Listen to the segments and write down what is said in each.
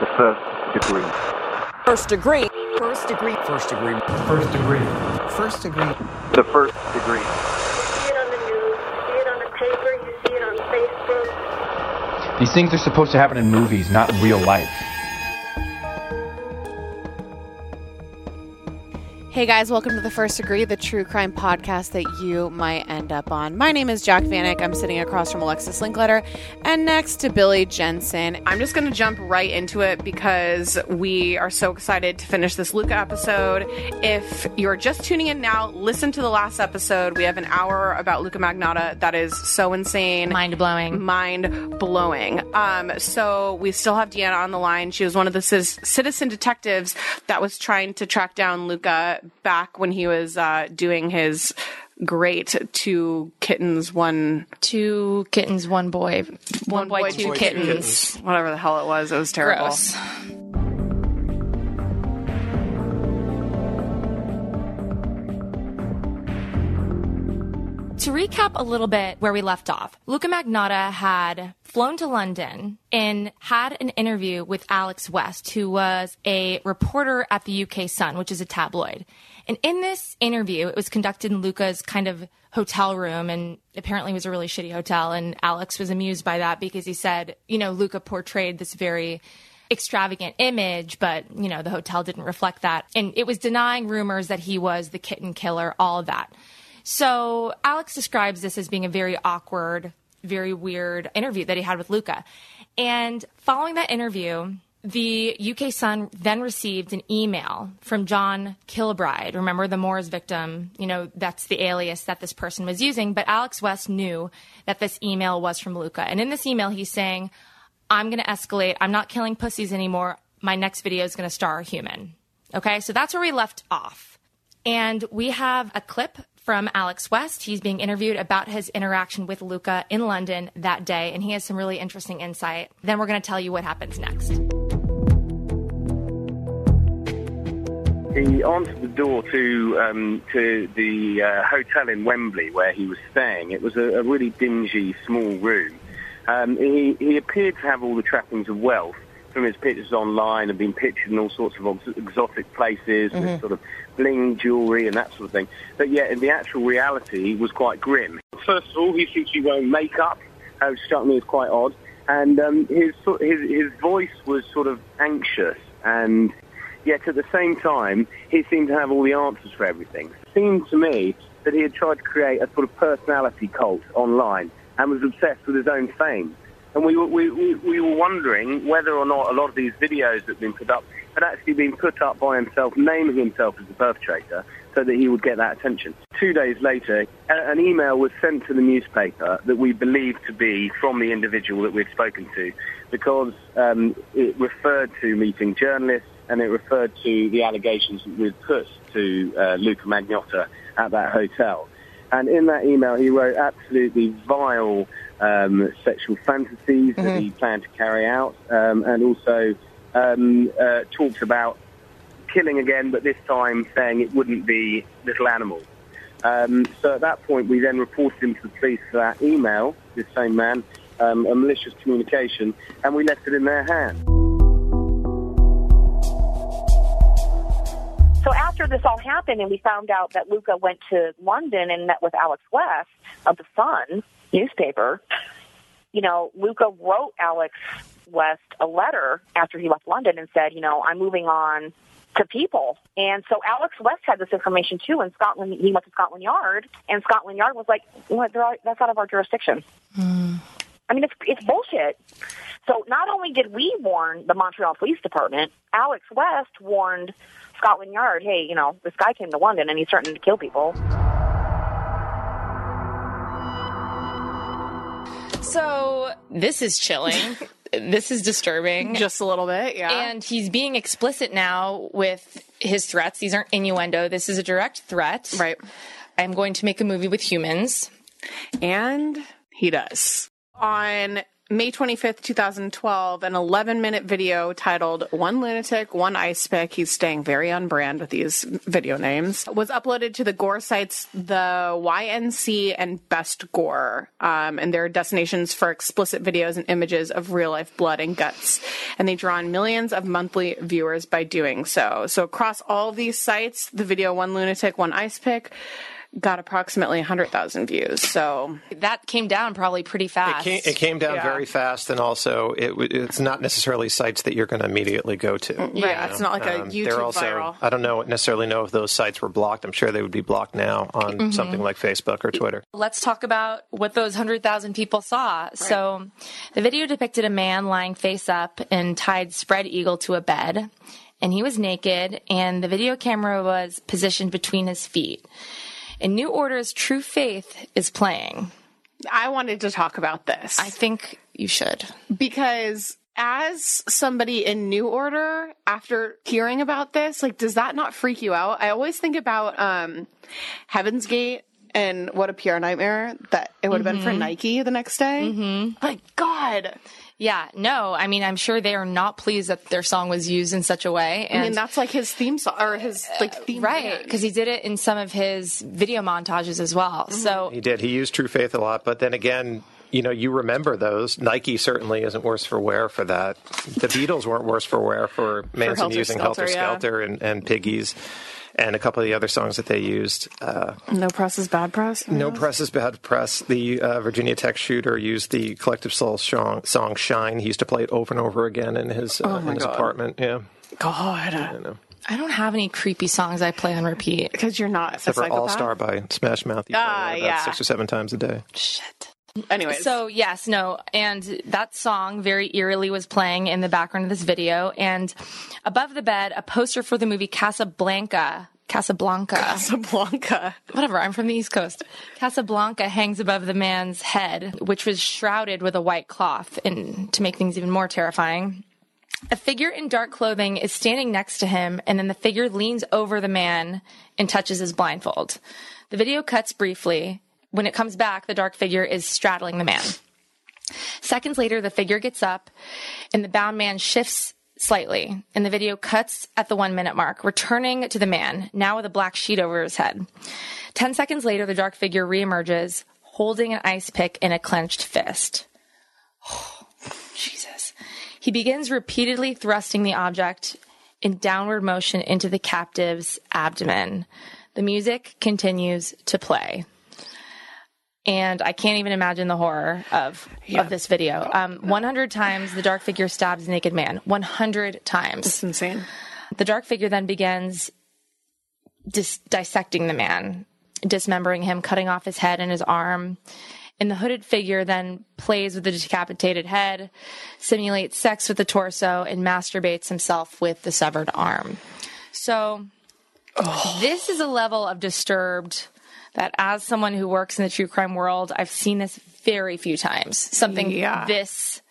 The first degree. First degree. First degree. First degree. First degree. First degree. The first degree. see it on the news, you see it on the paper, you see it on Facebook. These things are supposed to happen in movies, not in real life. Hey guys, welcome to the First Degree, the true crime podcast that you might end up on. My name is Jac Vanek. I'm sitting across from Alexis Linkletter and next to Billy Jensen. I'm just going to jump right into it because we are so excited to finish this Luka episode. If you're just tuning in now, listen to the last episode. We have an hour about Luka Magnotta that is so insane. Mind blowing. Mind blowing. Um, so we still have Deanna on the line. She was one of the c- citizen detectives that was trying to track down Luka back when he was uh, doing his great two kittens, one Two kittens, one boy. One, boy, two two kittens. whatever the hell it was. It was terrible. Gross. To recap a little bit where we left off, Luka Magnotta had flown to London and had an interview with Alex West, who was a reporter at the UK Sun, which is a tabloid. And in this interview, it was conducted in Luka's kind of hotel room and apparently it was a really shitty hotel. And Alex was amused by that because he said, you know, Luka portrayed this very extravagant image, but you know, the hotel didn't reflect that. And it was denying rumors that he was the kitten killer, all of that. So Alex describes this as being a very awkward, very weird interview that he had with Luka. And following that interview, the UK Sun then received an email from John Kilbride. Remember the Moors victim? You know, that's the alias that this person was using. But Alex West knew that this email was from Luka. And in this email, he's saying, I'm going to escalate. I'm not killing pussies anymore. My next video is going to star a human. Okay, so that's where we left off. And we have a clip from Alex West. He's being interviewed about his interaction with Luka in London that day, and he has some really interesting insight. Then we're going to tell you what happens next. He answered the door to um, to the uh, hotel in Wembley where he was staying. It was a, a really dingy, small room. Um, he, he appeared to have all the trappings of wealth from his pictures online and been pictured in all sorts of exotic places with sort of bling jewellery and that sort of thing. But yet, in the actual reality, he was quite grim. First of all, he seemed to be wearing makeup, which struck me as quite odd. And um, his, his, his voice was sort of anxious and yet at the same time, he seemed to have all the answers for everything. It seemed to me that he had tried to create a sort of personality cult online and was obsessed with his own fame. And we were, we, we, we were wondering whether or not a lot of these videos that had been put up had actually been put up by himself, naming himself as the perpetrator, so that he would get that attention. Two days later, an email was sent to the newspaper that we believed to be from the individual that we'd spoken to, because um, it referred to meeting journalists and it referred to the allegations that we'd put to uh, Luka Magnotta at that hotel. And in that email, he wrote absolutely vile um, sexual fantasies that he planned to carry out, um, and also um, uh, talks about killing again, but this time saying it wouldn't be little animals. Um, so at that point, we then reported him to the police for that email, this same man, um, a malicious communication, and we left it in their hands. So after this all happened and we found out that Luka went to London and met with Alex West of the Sun newspaper, you know, Luka wrote Alex West a letter after he left London and said, you know, I'm moving on to people. And so Alex West had this information too in Scotland. He went to Scotland Yard and Scotland Yard was like, what, they're, that's out of our jurisdiction. Hmm. I mean, it's, it's bullshit. So not only did we warn the Montreal Police Department, Alex West warned Scotland Yard, hey, you know, this guy came to London and he's starting to kill people. So this is chilling. this is disturbing. Just a little bit, yeah. and he's being explicit now with his threats. These aren't innuendo. This is a direct threat. right. I'm going to make a movie with humans. And he does. On May 25th, 2012, an 11 minute video titled One Lunatic, One Ice Pick. He's staying very on brand with these video names. Was uploaded to the gore sites, the YNC and Best Gore. Um, and they're destinations for explicit videos and images of real life blood and guts. And they draw in millions of monthly viewers by doing so. So across all these sites, the video One Lunatic, One Ice Pick got approximately 100,000 views. So That came down probably pretty It fast. came, it came down Yeah. very fast, and also it, it's not necessarily sites that you're going to immediately go to. yeah, it's not like a Um, YouTube they're also, viral. I don't know necessarily know if those sites were blocked. I'm sure they would be blocked now on Mm-hmm. something like Facebook or Twitter. Let's talk about what those 100,000 people saw. So, the video depicted a man lying face up and tied spread eagle to a bed, and he was naked, and the video camera was positioned between his feet. And New Order's True Faith is playing. I wanted to talk about this. I think you should. because as somebody in New Order, after hearing about this, like, does that not freak you out? I always think about um, Heaven's Gate and what a PR nightmare that it would have been for Nike the next day. Mm-hmm. Like, God. Yeah, no, I mean, I'm sure they are not pleased that their song was used in such a way. And I mean, that's like his theme song or his like uh, theme. right, because he did it in some of his video montages as well. Mm-hmm. So, He did. He used True Faith a lot, but then again, you know, you remember those. Nike certainly isn't worse for wear for that. The Beatles weren't worse for wear for Manson Helter using Skelter, Helter yeah. Skelter and, and Piggies. And a couple of the other songs that they used. Uh, no press is bad press. no press is bad press. The uh, Virginia Tech shooter used the Collective Soul song, song "Shine." He used to play it over and over again in his uh, in his God. apartment. Yeah, God, I don't have any creepy songs I play on repeat. because you're not except a for All. Star by Smash Mouth. You play Ah, about yeah. six or seven times a day. Shit. Anyways, So yes, no, and that song very eerily was playing in the background of this video, and above the bed, a poster for the movie Casablanca. Casablanca. Casablanca. Whatever, I'm from the East Coast. Casablanca hangs above the man's head, which was shrouded with a white cloth, and to make things even more terrifying. A figure in dark clothing is standing next to him, and then the figure leans over the man and touches his blindfold. The video cuts briefly. When it comes back, the dark figure is straddling the man. Seconds later, the figure gets up, and the bound man shifts slightly, and the video cuts at the one minute mark, returning to the man, now with a black sheet over his head. Ten seconds later, the dark figure reemerges, holding an ice pick in a clenched fist. Jesus. He begins repeatedly thrusting the object in downward motion into the captive's abdomen. The music continues to play. And I can't even imagine the horror of of this video. Um, 100 times the dark figure stabs the naked man. 100 times. It's insane. The dark figure then begins dis- dissecting the man, dismembering him, cutting off his head and his arm. And the hooded figure then plays with the decapitated head, simulates sex with the torso, and masturbates himself with the severed arm. So, this is a level of disturbed that, as someone who works in the true crime world, I've seen this very few times. Something Yeah. this.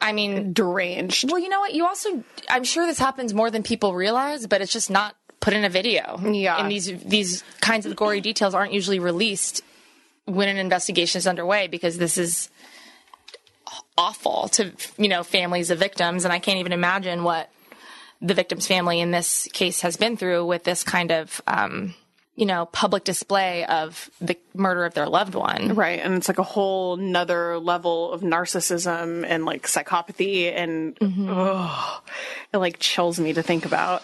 I mean, Deranged. well, you know what? You also, I'm sure this happens more than people realize, but it's just not put in a video. Yeah. And these these kinds of gory details aren't usually released when an investigation is underway because this is awful to you know families of victims, and I can't even imagine what the victim's family in this case has been through with this kind of. Um, you know, public display of the murder of their loved one. Right. And it's like a whole nother level of narcissism and like psychopathy and mm-hmm. ugh, it like chills me to think about.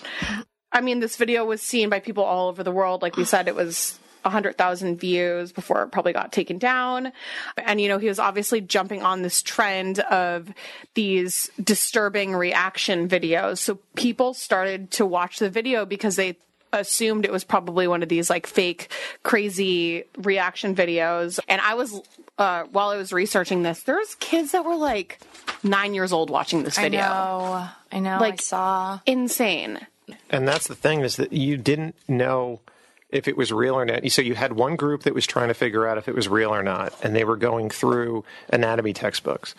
I mean, this video was seen by people all over the world. Like we said, it was 100,000 views before it probably got taken down. And, you know, he was obviously jumping on this trend of these disturbing reaction videos. So people started to watch the video because they assumed it was probably one of these like fake crazy reaction videos and i was uh while i was researching this there's kids that were like nine years old watching this video I know. I know. I Like- saw. insane And that's the thing is that you didn't know if it was real or not. So you had one group that was trying to figure out if it was real or not, and they were going through anatomy textbooks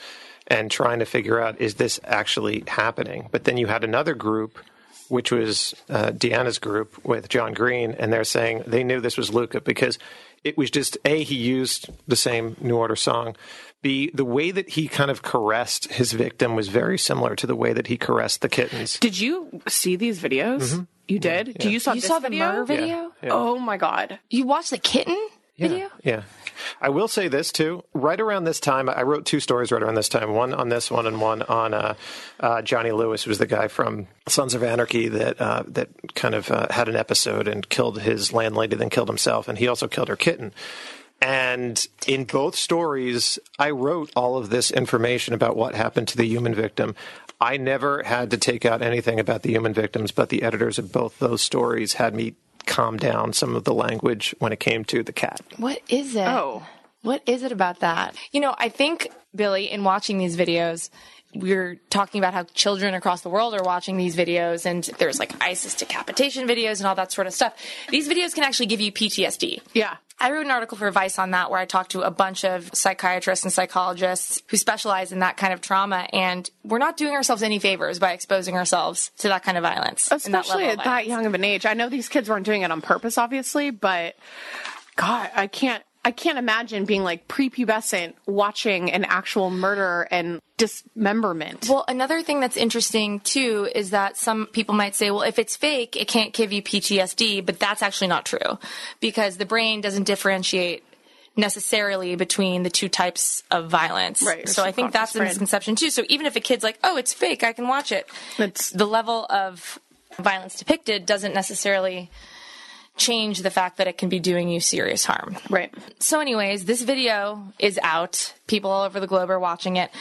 and trying to figure out is this actually happening. But then you had another group, which was uh, Deanna's group with John Green, and they're saying they knew this was Luka because it was just a he used the same New Order song. B the way that he kind of caressed his victim was very similar to the way that he caressed the kittens. Did you see these videos? You did. Do you saw You this saw the video? murder video? Yeah. Oh my god. You watched the kitten video? Yeah. I will say this too. Right around this time, I wrote two stories right around this time. One on this one, and one on uh, uh, Johnny Lewis, who was the guy from Sons of Anarchy that uh, that kind of uh, had an episode and killed his landlady, then killed himself, and he also killed her kitten. And in both stories, I wrote all of this information about what happened to the human victim. I never had to take out anything about the human victims, but the editors of both those stories had me calm down some of the language when it came to the cat. What is it? Oh. What is it about that? You know, I think, Billy, in watching these videos, we're talking about how children across the world are watching these videos, and there's like ISIS decapitation videos and all that sort of stuff. These videos can actually give you PTSD. Yeah. I wrote an article for Vice on that where I talked to a bunch of psychiatrists and psychologists who specialize in that kind of trauma, and we're not doing ourselves any favors by exposing ourselves to that kind of violence. that Especially level at of that young of an age. I know these kids weren't doing it on purpose, obviously, but God, I can't. I can't imagine being like prepubescent watching an actual murder and dismemberment. Well, another thing that's interesting too is that some people might say, well, if it's fake, it can't give you PTSD, but that's actually not true because the brain doesn't differentiate necessarily between the two types of violence. Right, So I think that's a misconception too. So even if a kid's like, oh, it's fake, I can watch it. It's- the level of violence depicted doesn't necessarily change the fact that it can be doing you serious harm. right. So, anyways, this video is out. People all over the globe are watching it.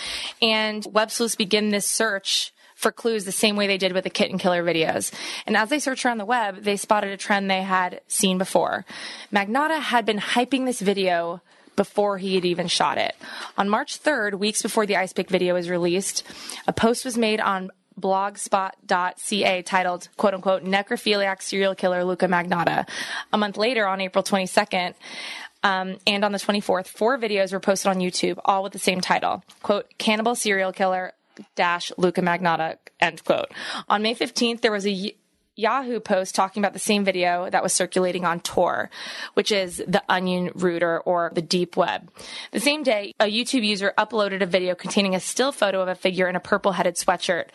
And web sleuths begin this search for clues the same way they did with the kitten killer videos. And as they searched around the web, they spotted a trend they had seen before. Magnotta had been hyping this video before he had even shot it. On March 3rd, weeks before the ice pick video was released, a post was made on blogspot.ca titled quote unquote necrophiliac serial killer Luka Magnotta. A month later on April 22nd, um, and on the 24th, four videos were posted on YouTube, all with the same title, quote, cannibal serial killer dash Luka Magnotta, end quote. On May 15th, there was a Yahoo post talking about the same video that was circulating on Tor, which is the onion router or the deep web. The same day, a YouTube user uploaded a video containing a still photo of a figure in a purple headed sweatshirt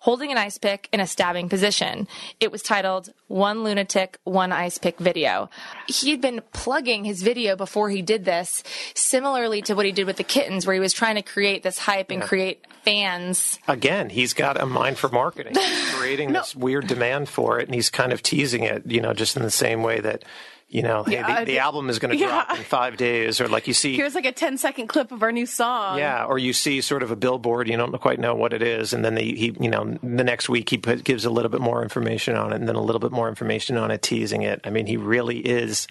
holding an ice pick in a stabbing position. It was titled One Lunatic, One Ice Pick Video. He had been plugging his video before he did this, similarly to what he did with the kittens, where he was trying to create this hype and create fans. Again, he's got a mind for marketing. He's creating this weird demand for it, and he's kind of teasing it, you know, just in the same way that, you know, hey, Yeah, the, the album is going to Yeah. drop in five days, or like you see. Here's like a 10 second clip of our new song. yeah, or you see sort of a billboard, you don't quite know what it is, and then they, he, you know, the next week he put, gives a little bit more information on it, and then a little bit more information on it, teasing it. I mean, he really is.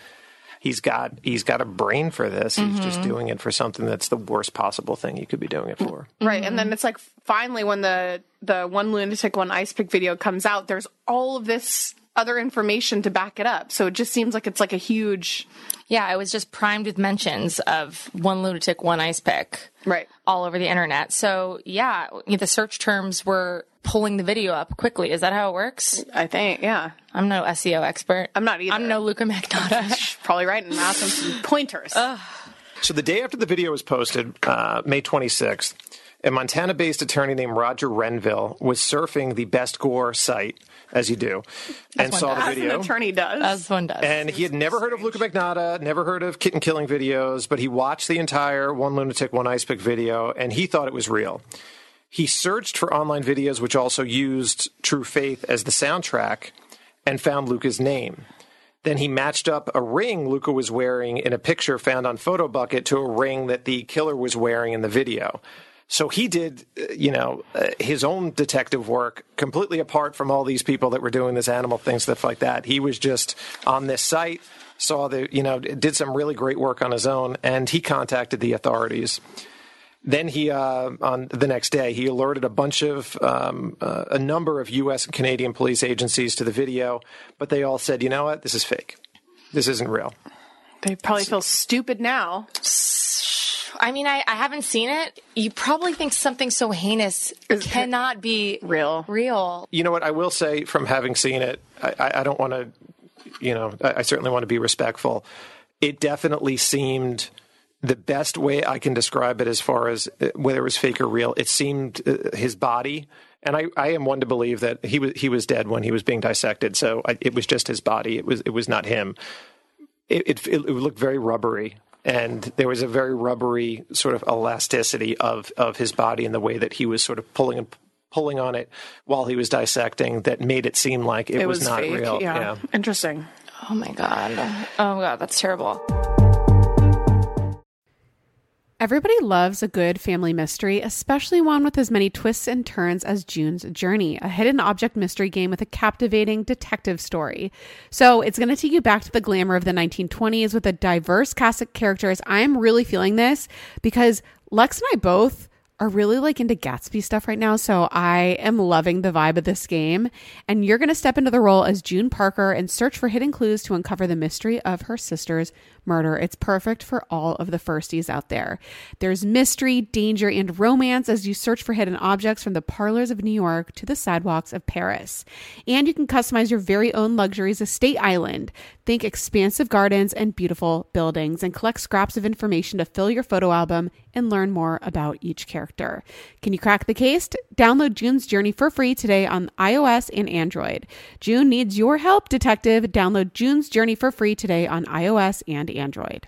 He's got he's got a brain for this. He's just mm-hmm. doing it for something that's the worst possible thing you could be doing it for. Right. And then it's like finally when the the one lunatic one ice pick video comes out, there's all of this other information to back it up. So it just seems like it's like a huge Yeah, it was just primed with mentions of one lunatic, one ice pick. Right. All over the internet. So yeah, the search terms were pulling the video up quickly. Is that how it works? I think, yeah. I'm no SEO expert. I'm not either. I'm no Luka Magnotta. Probably right and ask them some pointers. So the day after the video was posted, uh, May 26th, a Montana-based attorney named Roger Renville was surfing the Best Gore site, as you do, and one saw the video. As an attorney does. As one does. And he had never heard of Luka Magnotta, never heard of kitten killing videos, but he watched the entire One Lunatic, One Ice Pick video, and he thought it was real. He searched for online videos which also used True Faith as the soundtrack and found Luka's name. Then he matched up a ring Luka was wearing in a picture found on PhotoBucket to a ring that the killer was wearing in the video. So he did, uh, you know, uh, his own detective work completely apart from all these people that were doing this animal thing, stuff like that. He was just on this site, saw the, you know, did some really great work on his own, and he contacted the authorities. Then he, uh, on the next day, he alerted a bunch of, um, uh, a number of U.S. and Canadian police agencies to the video, but they all said, you know what, this is fake. This isn't real. they probably feel stupid now. I mean, I, I haven't seen it. You probably think something so heinous cannot be Real. Real. You know what, I will say from having seen it, I, I, I don't want to, you know, I, I certainly want to be respectful. it definitely seemed the best way I can describe it as far as uh, whether it was fake or real. It seemed uh, his body, and I, I am one to believe that he was he was dead when he was being dissected. So I, it was just his body. It was it was not him. It it, it looked very rubbery, and there was a very rubbery sort of elasticity of of his body and the way that he was sort of pulling and pulling on it while he was dissecting that made it seem like it, It was, was, not fake. real. Yeah. Interesting. Oh my god. Oh my god, that's terrible. Everybody loves a good family mystery, especially one with as many twists and turns as June's Journey, a hidden object mystery game with a captivating detective story. So it's going to take you back to the glamour of the 1920s with a diverse cast of characters. I'm really feeling this because Lex and I both are really like into Gatsby stuff right now. So I am loving the vibe of this game. And you're going to step into the role as June Parker and search for hidden clues to uncover the mystery of her sister's murder. It's perfect for all of the firsties out there. There's mystery, danger, and romance as you search for hidden objects from the parlors of New York to the sidewalks of Paris. And you can customize your very own luxuries estate island. Think expansive gardens and beautiful buildings and collect scraps of information to fill your photo album and learn more about each character. Can you crack the case? Download June's Journey for free today on iOS and Android. June needs your help, detective. Download June's Journey for free today on iOS and Android.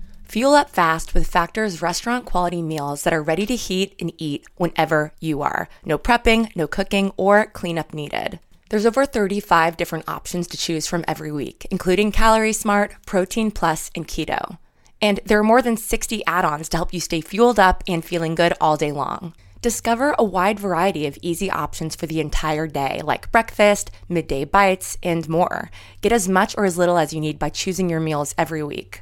Fuel up fast with Factor's restaurant quality meals that are ready to heat and eat whenever you are. No prepping, no cooking, or cleanup needed. There's over 35 different options to choose from every week, including Calorie Smart, Protein Plus, and Keto. And there are more than 60 add ons to help you stay fueled up and feeling good all day long. Discover a wide variety of easy options for the entire day, like breakfast, midday bites, and more. Get as much or as little as you need by choosing your meals every week.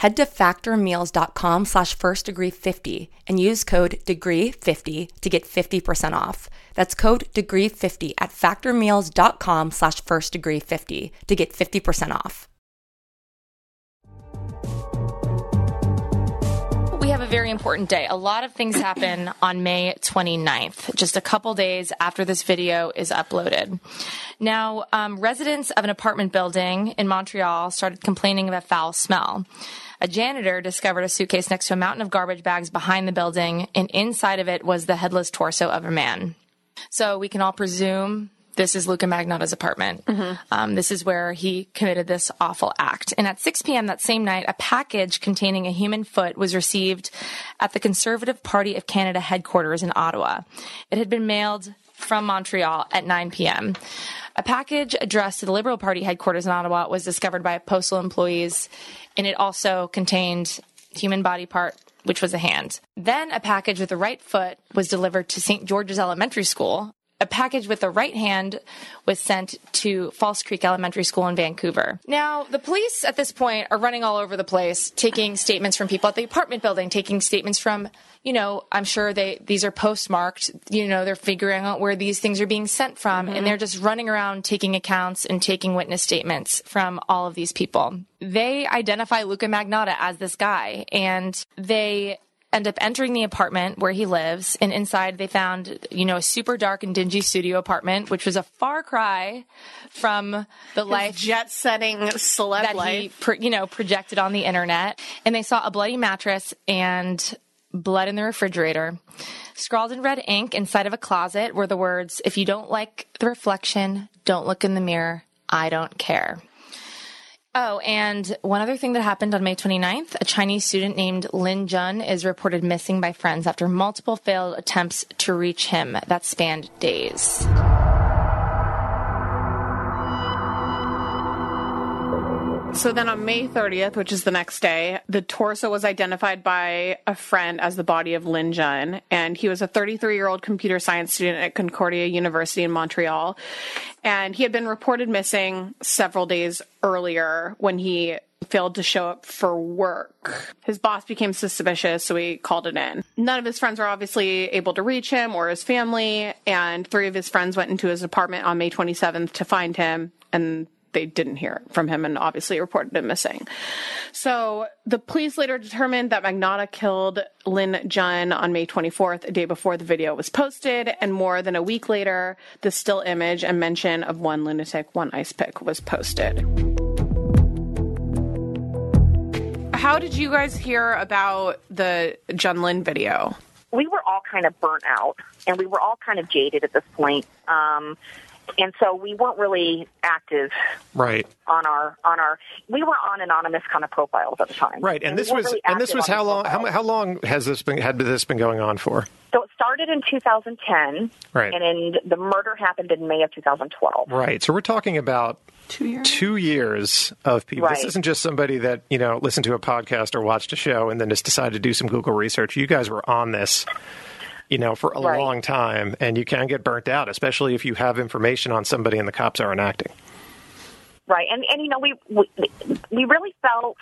Head to factormeals.com slash first degree 50 and use code degree50 to get 50% off. That's code degree50 at factormeals.com slash first degree 50 to get 50% off. We have a very important day. A lot of things happen on May 29th, just a couple days after this video is uploaded. Now, um, residents of an apartment building in Montreal started complaining of a foul smell. A janitor discovered a suitcase next to a mountain of garbage bags behind the building, and inside of it was the headless torso of a man. So we can all presume this is Luka Magnotta's apartment. Um, this is where he committed this awful act. And at 6 p.m. that same night, a package containing a human foot was received at the Conservative Party of Canada headquarters in Ottawa. It had been mailed from Montreal at 9 p.m. A package addressed to the Liberal Party headquarters in Ottawa was discovered by postal employees, and it also contained human body part which was a hand. Then a package with the right foot was delivered to St. George's Elementary School. A package with the right hand was sent to False Creek Elementary School in Vancouver. Now, the police at this point are running all over the place, taking statements from people at the apartment building, taking statements from, you know, I'm sure they these are postmarked. You know, they're figuring out where these things are being sent from, and mm-hmm. they're just running around taking accounts and taking witness statements from all of these people. They identify Luka Magnotta as this guy, and they end up entering the apartment where he lives and inside they found you know a super dark and dingy studio apartment which was a far cry from the life jet setting celeb that he life. pro- you know projected on the internet. And they saw a bloody mattress and blood in the refrigerator scrawled in red ink inside of a closet were the words if you don't like the reflection don't look in the mirror. I don't care Oh, and one other thing that happened on May 29th, a Chinese student named Lin Jun is reported missing by friends after multiple failed attempts to reach him that spanned days. So then on May 30th, which is the next day, the torso was identified by a friend as the body of Lin Jun. And he was a 33 year old computer science student at Concordia University in Montreal. And he had been reported missing several days earlier when he failed to show up for work. His boss became suspicious, so he called it in. None of his friends were obviously able to reach him or his family, and three of his friends went into his apartment on May 27th to find him, and they didn't hear from him and obviously reported him missing. So the police later determined that Magnotta killed Lin Jun on May 24th, a day before the video was posted, and more than a week later, the still image and mention of one lunatic, one ice pick was posted. How did you guys hear about the Jun Lin video? we were all kind of burnt out and we were all kind of jaded at this point. Um, and so we weren't really active Right. on our on our we were on anonymous kind of profiles at the time. Right. And we this weren't was really and this was how long how, profiles. how long has this been had this been going on for? So it started in 2010, Right. and then the murder happened in May of 2012. Right. So we're talking about Two years. two years of people. This isn't just somebody that, you know, listened to a podcast or watched a show and then just decided to do some Google research. You guys were on this, you know, for a Right. long time and you can get burnt out, especially if you have information on somebody and the cops aren't acting. Right, and and you know we we, we really felt.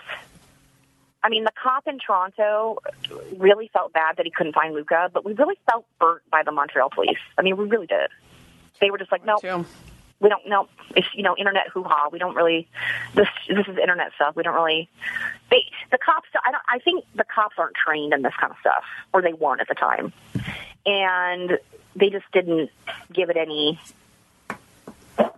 I mean, the cop in Toronto really felt bad that he couldn't find Luka, but we really felt burnt by the Montreal police. I mean, we really did. They were just like, no, Too. We don't know. It's you know, internet hoo ha. We don't really. This this is internet stuff. We don't really. They the cops. I don't. I think the cops aren't trained in this kind of stuff, or they weren't at the time, and they just didn't give it any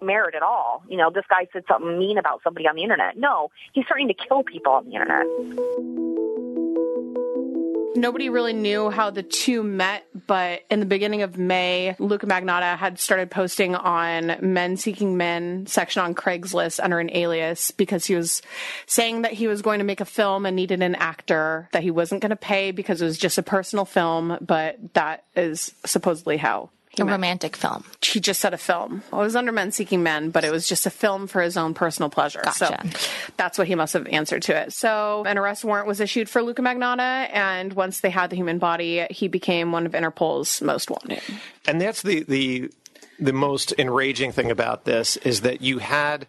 merit at all. You know, this guy said something mean about somebody on the internet. No, he's starting to kill people on the internet. Nobody really knew how the two met, but in the beginning of May, Luka Magnotta had started posting on Men Seeking Men section on Craigslist under an alias because he was saying that he was going to make a film and needed an actor that he wasn't going to pay because it was just a personal film, but that is supposedly how he A met romantic film. he just said a film. Well, it was under Men Seeking Men, but it was just a film for his own personal pleasure. Gotcha. So that's what he must have answered to it. So an arrest warrant was issued for Luka Magnotta, and once they had the human body, he became one of Interpol's most wanted. And that's the the the most enraging thing about this is that you had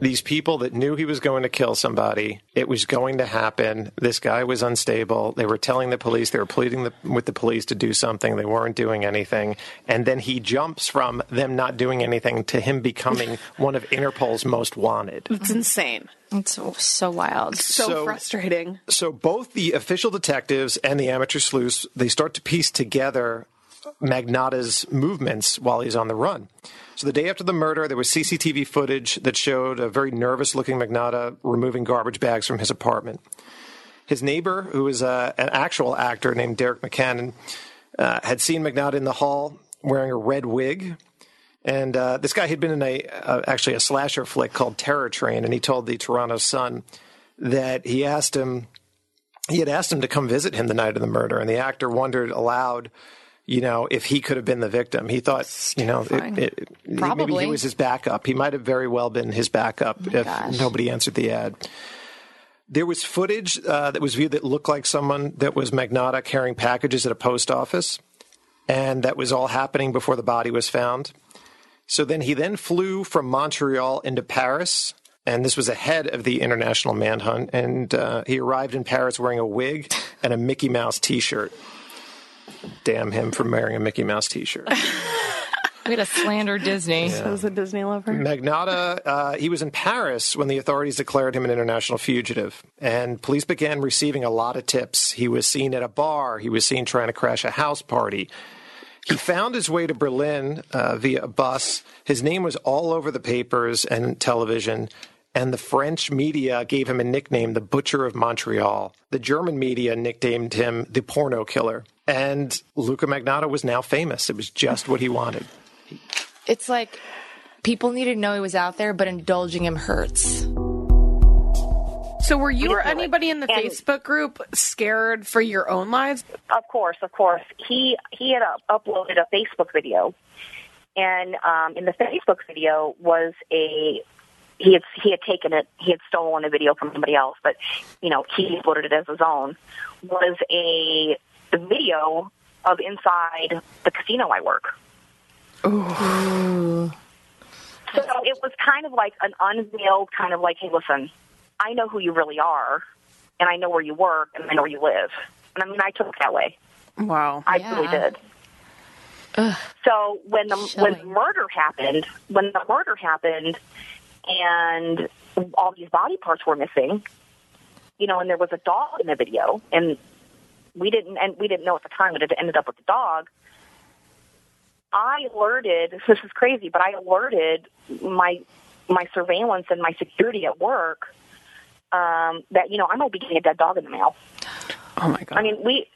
these people that knew he was going to kill somebody. It was going to happen. This guy was unstable. They were telling the police, they were pleading the, with the police to do something. They weren't doing anything. And then he jumps from them not doing anything to him becoming one of Interpol's most wanted. It's insane. It's so, so wild. So, So- frustrating. So both the official detectives and the amateur sleuths, they start to piece together Magnotta's movements while he's on the run. So the day after the murder, there was CCTV footage that showed a very nervous-looking Magnotta removing garbage bags from his apartment. His neighbor, who was uh, an actual actor named Derek McKinnon, uh, had seen Magnotta in the hall wearing a red wig. And uh, this guy had been in a uh, actually a slasher flick called Terror Train, and he told the Toronto Sun that he asked him he had asked him to come visit him the night of the murder, and the actor wondered aloud, you know, if he could have been the victim. He thought, you know, it, it, maybe Probably. he was his backup. He might have very well been his backup if gosh. nobody answered the ad. There was footage uh, that was viewed that looked like someone that was Magnotta carrying packages at a post office. and that was all happening before the body was found. So then he then flew from Montreal into Paris, and this was ahead of the international manhunt. And uh, he arrived in Paris wearing a wig and a Mickey Mouse T-shirt. Damn him for wearing a Mickey Mouse T-shirt. Way to slander Disney. Says a Disney lover. Magnotta, uh, he was in Paris when the authorities declared him an international fugitive, and police began receiving a lot of tips. He was seen at a bar. He was seen trying to crash a house party. He found his way to Berlin uh, via a bus. His name was all over the papers and television, and the French media gave him a nickname, the Butcher of Montreal. The German media nicknamed him the Porno Killer. And Luka Magnotta was now famous. It was just what he wanted. It's like people needed to know he was out there, but indulging him hurts. So were you or anybody in the And- Facebook group scared for your own lives? Of course, of course. He he had up- uploaded a Facebook video, and um, in the Facebook video was a he had he had taken it he had stolen a video from somebody else, but you know he uploaded it as his own. Was a video of inside the casino I work. Ooh. So it was kind of like an unveiled kind of like, hey, listen, I know who you really are, and I know where you work, and I know where you live. And I mean, I took it that way. Wow. I Yeah. really did. So when the when the murder happened, when the murder happened, and all these body parts were missing, you know, and there was a dog in the video, and we didn't and we didn't know at the time that it ended up with the dog. I alerted. This is crazy, but I alerted my my surveillance and my security at work um, that you know I might be getting a dead dog in the mail. Oh my god. I mean, we,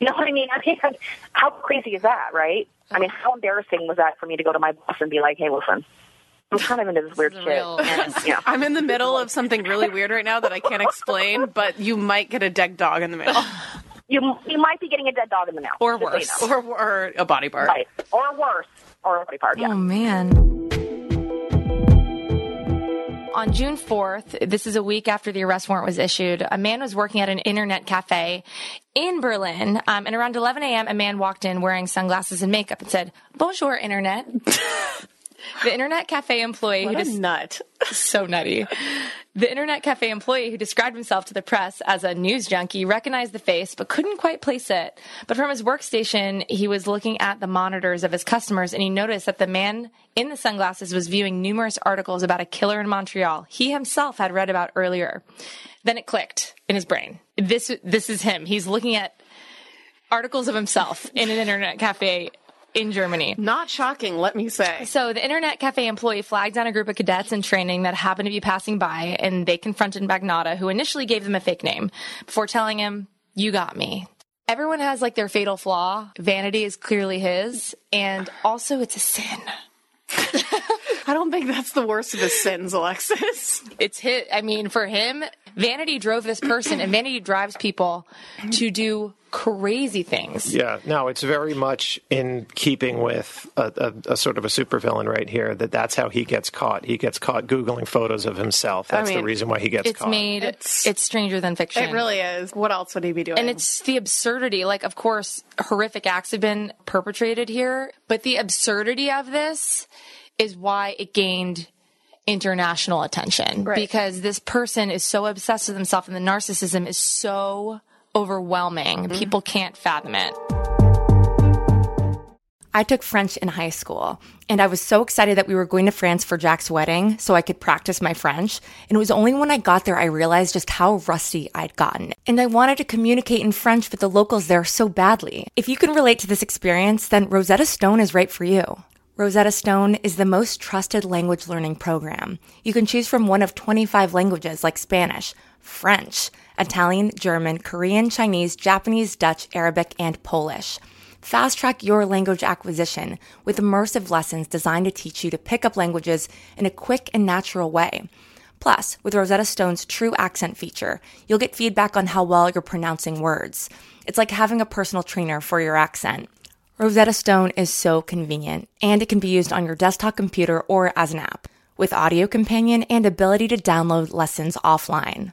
you know what I mean? I mean, how crazy is that, right? I mean, how embarrassing was that for me to go to my boss and be like, "Hey, listen, I'm kind of into this weird is a shit," real- and you know, I'm in the middle of something really weird right now that I can't explain, but you might get a dead dog in the mail. you you might be getting a dead dog in the mail, Or just so you worse. know. or, or a body part. right? Or worse, or a body part, yeah. Oh man. On June 4th, this is a week after the arrest warrant was issued, a man was working at an internet cafe in Berlin. Um, and around 11 a.m., a man walked in wearing sunglasses and makeup and said, Bonjour, internet. the internet cafe employee who What just nut. so nutty. The internet cafe employee who described himself to the press as a news junkie recognized the face but couldn't quite place it. But from his workstation, he was looking at the monitors of his customers and he noticed that the man in the sunglasses was viewing numerous articles about a killer in Montreal he himself had read about earlier. Then it clicked in his brain. This this is him. He's looking at articles of himself in an internet cafe in Germany. Not shocking, let me say. So the internet cafe employee flagged down a group of cadets in training that happened to be passing by, and they confronted Magnotta, who initially gave them a fake name, before telling him, "You got me." Everyone has like their fatal flaw. Vanity is clearly his, and also it's a sin. I don't think that's the worst of his sins, Alexis. It's hit. I mean, for him, vanity drove this person, and vanity drives people to do crazy things. Yeah, no, it's very much in keeping with a, a, a sort of a supervillain right here. That that's how he gets caught. He gets caught googling photos of himself. That's the mean, reason why he gets It's caught. made. It's- It's, stranger than fiction. It really is. What else would he be doing? And it's the absurdity. Like, of course, horrific acts have been perpetrated here, but the absurdity of this is why it gained international attention Right. because this person is so obsessed with himself and the narcissism is so overwhelming. Mm-hmm. People can't fathom it. I took French in high school, and I was so excited that we were going to France for Jac's wedding so I could practice my French. And it was only when I got there I realized just how rusty I'd gotten. And I wanted to communicate in French with the locals there so badly. If you can relate to this experience, then Rosetta Stone is right for you. Rosetta Stone is the most trusted language learning program. You can choose from one of 25 languages like Spanish, French, Italian, German, Korean, Chinese, Japanese, Dutch, Arabic, and Polish. Fast track your language acquisition with immersive lessons designed to teach you to pick up languages in a quick and natural way. Plus, with Rosetta Stone's true accent feature, you'll get feedback on how well you're pronouncing words. It's like having a personal trainer for your accent. Rosetta Stone is so convenient, and it can be used on your desktop computer or as an app, with audio companion and ability to download lessons offline.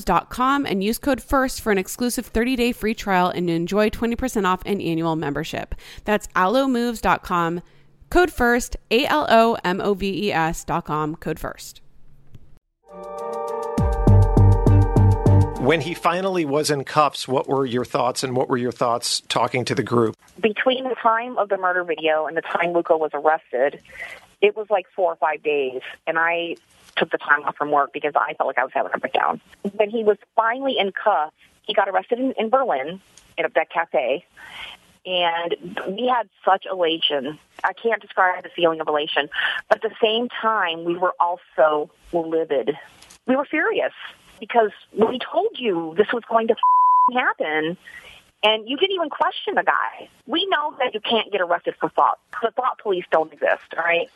alomoves.com and use code FIRST for an exclusive 30-day free trial and enjoy 20% off an annual membership. That's alomoves.com, code FIRST, A-L-O-M-O-V-E-S dot com, code FIRST. When he finally was in cuffs, what were your thoughts and what were your thoughts talking to the group? Between the time of the murder video and the time Luka was arrested, it was like four or five days, and I took the time off from work because I felt like I was having a breakdown. When he was finally in cuffs, he got arrested in, in Berlin at that cafe, and we had such elation. I can't describe the feeling of elation, but at the same time, we were also livid. We were furious because we told you this was going to happen, and you didn't even question the guy. We know that you can't get arrested for thought. The thought police don't exist, all right?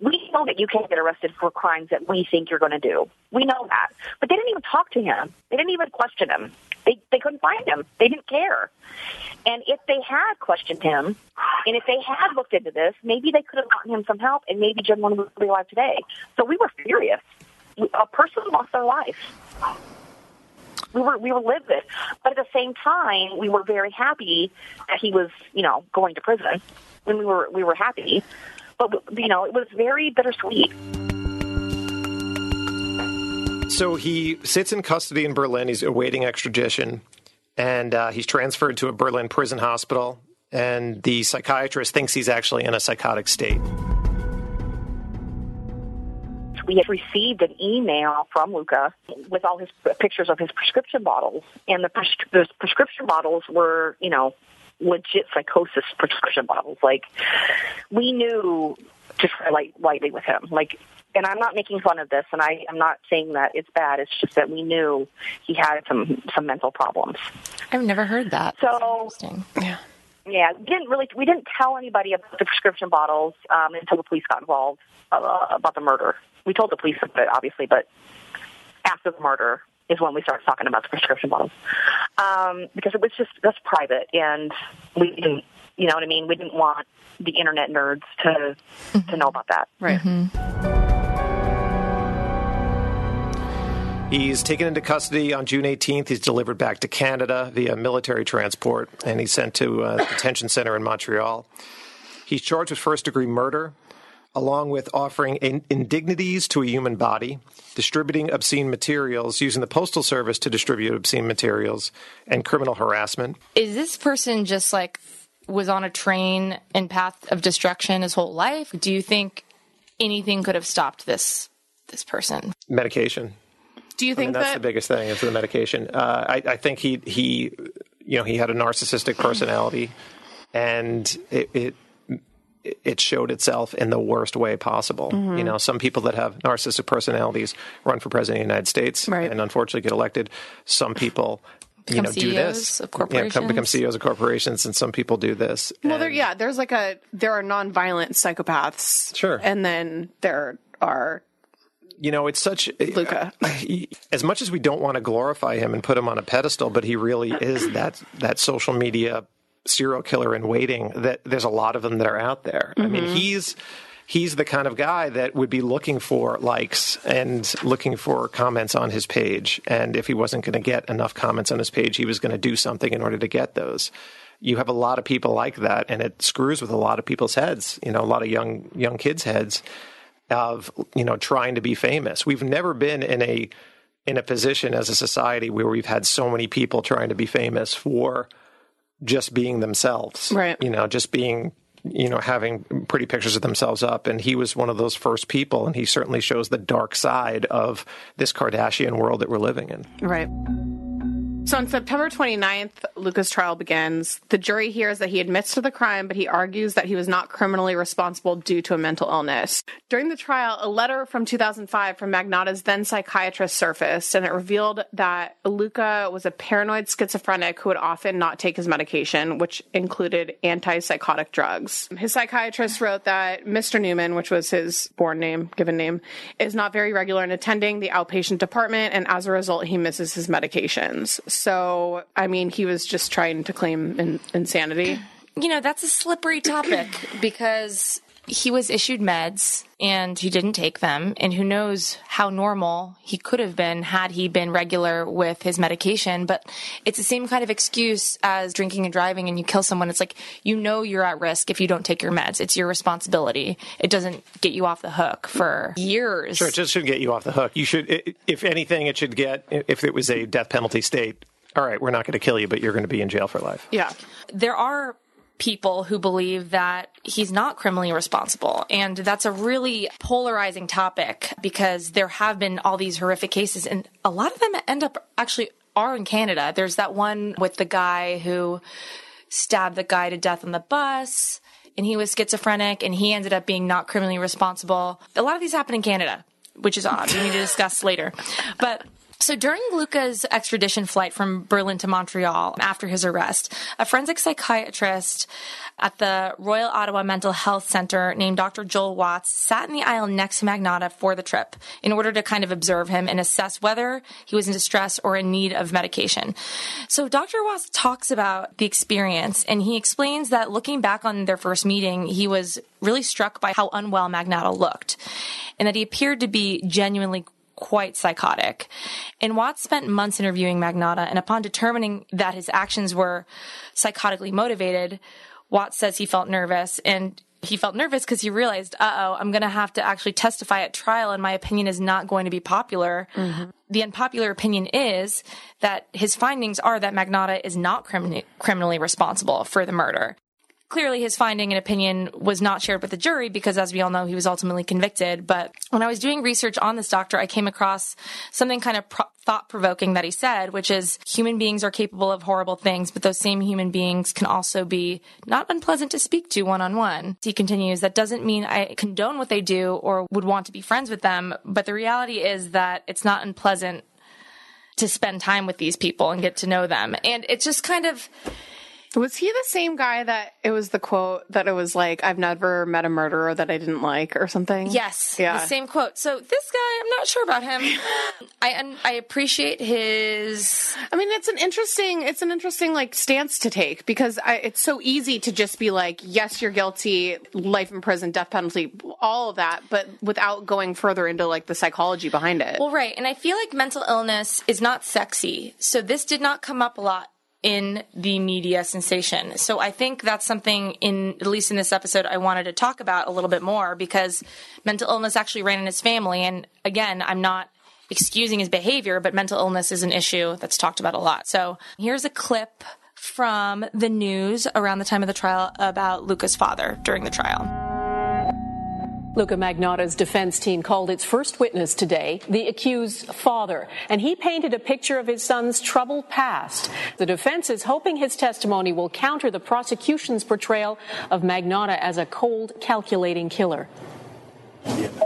We know that you can't get arrested for crimes that we think you're going to do. We know that. But they didn't even talk to him. They didn't even question him. They, they couldn't find him. They didn't care. And if they had questioned him, and if they had looked into this, maybe they could have gotten him some help, and maybe Jim would be alive today. So we were furious. A person lost their life we were we were livid, but at the same time, we were very happy that he was, you know, going to prison. When we were we were happy, but you know, it was very bittersweet. So he sits in custody in Berlin. He's awaiting extradition, and uh, he's transferred to a Berlin prison hospital. And the psychiatrist thinks he's actually in a psychotic state we had received an email from Luka with all his pictures of his prescription bottles, and the, pres- the prescription bottles were, you know, legit psychosis prescription bottles. Like we knew to try light, lightly with him. Like, and I'm not making fun of this, and I, I'm not saying that it's bad. It's just that we knew he had some some mental problems. I've never heard that. So yeah. Yeah, we didn't really. We didn't tell anybody about the prescription bottles um, until the police got involved uh, about the murder we told the police about it, obviously, but after the murder is when we started talking about the prescription bottles um, because it was just that's private, and we didn't, you know what I mean. We didn't want the internet nerds to mm-hmm. to know about that. Right. Mm-hmm. He's taken into custody on June 18th. He's delivered back to Canada via military transport, and he's sent to a detention center in Montreal. He's charged with first degree murder, along with offering in- indignities to a human body, distributing obscene materials, using the Postal Service to distribute obscene materials, and criminal harassment. Is this person just like was on a train and path of destruction his whole life? Do you think anything could have stopped this this person? Medication. Do you think I mean, that's that the biggest thing is the medication? Uh, I, I think he he you know he had a narcissistic personality, and it, it it showed itself in the worst way possible. Mm-hmm. You know, some people that have narcissistic personalities run for president of the United States right. and unfortunately get elected. Some people you know, CEOs do this. of corporations. Yeah, become CEOs of corporations, and some people do this. Well, there, yeah, there's like a there are nonviolent psychopaths, sure, and then there are. You know, it's such Luka. As much as we don't want to glorify him and put him on a pedestal, but he really is that that social media serial killer in waiting that there's a lot of them that are out there. I mean, mm-hmm. he's he's the kind of guy that would be looking for likes and looking for comments on his page. And if he wasn't going to get enough comments on his page, he was going to do something in order to get those. You have a lot of people like that, and it screws with a lot of people's heads. You know, a lot of young young kids' heads of you know trying to be famous. We've never been in a in a position as a society where we've had so many people trying to be famous for just being themselves. Right. You know, just being you know having pretty pictures of themselves up and he was one of those first people and he certainly shows the dark side of this Kardashian world that we're living in. Right. So on September 29th, Luka's trial begins. The jury hears that he admits to the crime, but he argues that he was not criminally responsible due to a mental illness. During the trial, a letter from 2005 from Magnotta's then psychiatrist surfaced, and it revealed that Luka was a paranoid schizophrenic who would often not take his medication, which included antipsychotic drugs. His psychiatrist wrote that Mr. Newman, which was his born name, given name, is not very regular in attending the outpatient department, and as a result, he misses his medications. So, I mean, he was just trying to claim in- insanity. You know, that's a slippery topic because he was issued meds and he didn't take them. And who knows how normal he could have been had he been regular with his medication. But it's the same kind of excuse as drinking and driving and you kill someone. It's like, you know, you're at risk if you don't take your meds. It's your responsibility. It doesn't get you off the hook for years. Sure, it just shouldn't get you off the hook. You should, if anything, it should get, if it was a death penalty state, all right, we're not going to kill you, but you're going to be in jail for life. Yeah. there are people who believe that he's not criminally responsible. And that's a really polarizing topic because there have been all these horrific cases and a lot of them end up actually are in Canada. There's that one with the guy who stabbed the guy to death on the bus and he was schizophrenic and he ended up being not criminally responsible. A lot of these happen in Canada, which is odd. We need to discuss later. But so during Luka's extradition flight from Berlin to Montreal after his arrest, a forensic psychiatrist at the Royal Ottawa Mental Health Center named Dr. Joel Watts sat in the aisle next to Magnotta for the trip in order to kind of observe him and assess whether he was in distress or in need of medication. So Dr. Watts talks about the experience and he explains that looking back on their first meeting, he was really struck by how unwell Magnotta looked and that he appeared to be genuinely quite psychotic. And Watts spent months interviewing Magnotta, and upon determining that his actions were psychotically motivated, Watts says he felt nervous and he felt nervous because he realized, uh oh, I'm going to have to actually testify at trial, and my opinion is not going to be popular. The unpopular opinion is that his findings are that Magnotta is not crimin- criminally responsible for the murder clearly his finding and opinion was not shared with the jury because as we all know he was ultimately convicted. But when i was doing research on this doctor i came across something kind of pro- thought provoking that he said which is human beings are capable of horrible things but those same human beings can also be not unpleasant to speak to one on one he continues that doesn't mean i condone what they do or would want to be friends with them but the reality is that it's not unpleasant to spend time with these people and get to know them. And it's just kind of Was he the same guy that it was the quote that it was like, I've never met a murderer that I didn't like or something? Yes, Yeah. the same quote. So this guy, I'm not sure about him. I I appreciate his. I mean, it's an interesting, it's an interesting like stance to take because I, it's so easy to just be like, yes, you're guilty, life in prison, death penalty, all of that, but without going further into like the psychology behind it. Well, right, and I feel like mental illness is not sexy, so this did not come up a lot in the media sensation. So I think that's something in at least in this episode I wanted to talk about a little bit more because mental illness actually ran in his family and again, I'm not excusing his behavior, but mental illness is an issue that's talked about a lot. So here's a clip from the news around the time of the trial about Luka's father during the trial. Luka Magnotta's defense team called its first witness today, the accused's father, and he painted a picture of his son's troubled past. The defense is hoping his testimony will counter the prosecution's portrayal of Magnotta as a cold, calculating killer. De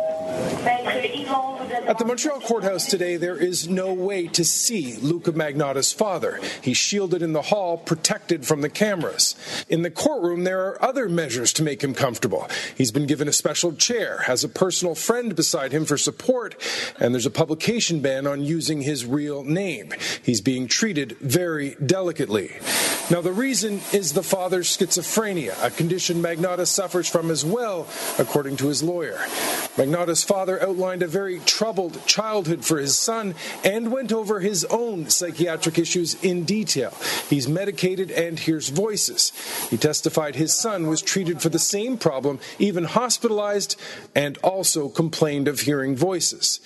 At the Montreal courthouse today, there is no way to see Luka Magnotta's father. He's shielded in the hall, protected from the cameras. In the courtroom, there are other measures to make him comfortable. He's been given a special chair, has a personal friend beside him for support, and there's a publication ban on using his real name. He's being treated very delicately. Now, the reason is the father's schizophrenia, a condition Magnotta suffers from as well, according to his lawyer. Magnotta's father outlined a very troubled childhood for his son and went over his own psychiatric issues in detail. He's medicated and hears voices. He testified his son was treated for the same problem, even hospitalized, and also complained of hearing voices.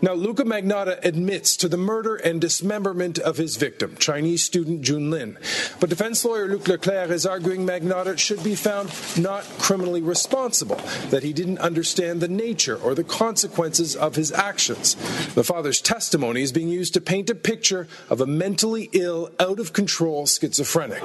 Now, Luka Magnotta admits to the murder and dismemberment of his victim, Chinese student Jun Lin. But defense lawyer Luc Leclair is arguing Magnotta should be found not criminally responsible, that he didn't understand the nature or the consequences of his actions. The father's testimony is being used to paint a picture of a mentally ill, out of control schizophrenic.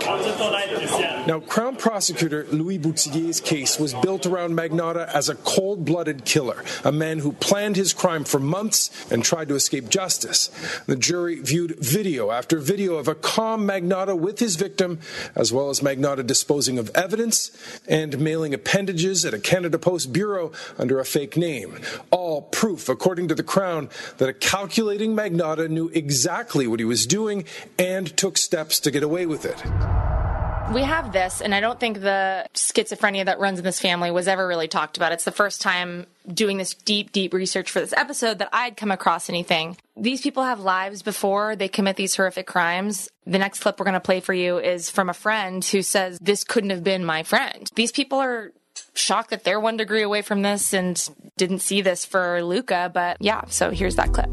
Now, Crown Prosecutor Louis Bouthillier's case was built around Magnotta as a cold blooded killer, a man who planned his crime for months and tried to escape justice. The jury viewed video after video of a calm Magnotta with his victim, as well as Magnotta disposing of evidence and mailing appendages at a Canada Post bureau under a fake name. All proof, according to the Crown, that a calculating Magnotta knew exactly what he was doing and took steps to get away with it. We have this, and I don't think the schizophrenia that runs in this family was ever really talked about. It's the first time doing this deep, deep research for this episode that I'd come across anything. These people have lives before they commit these horrific crimes. The next clip we're going to play for you is from a friend who says, This couldn't have been my friend. These people are shocked that they're one degree away from this and didn't see this for Luka, but yeah, so here's that clip.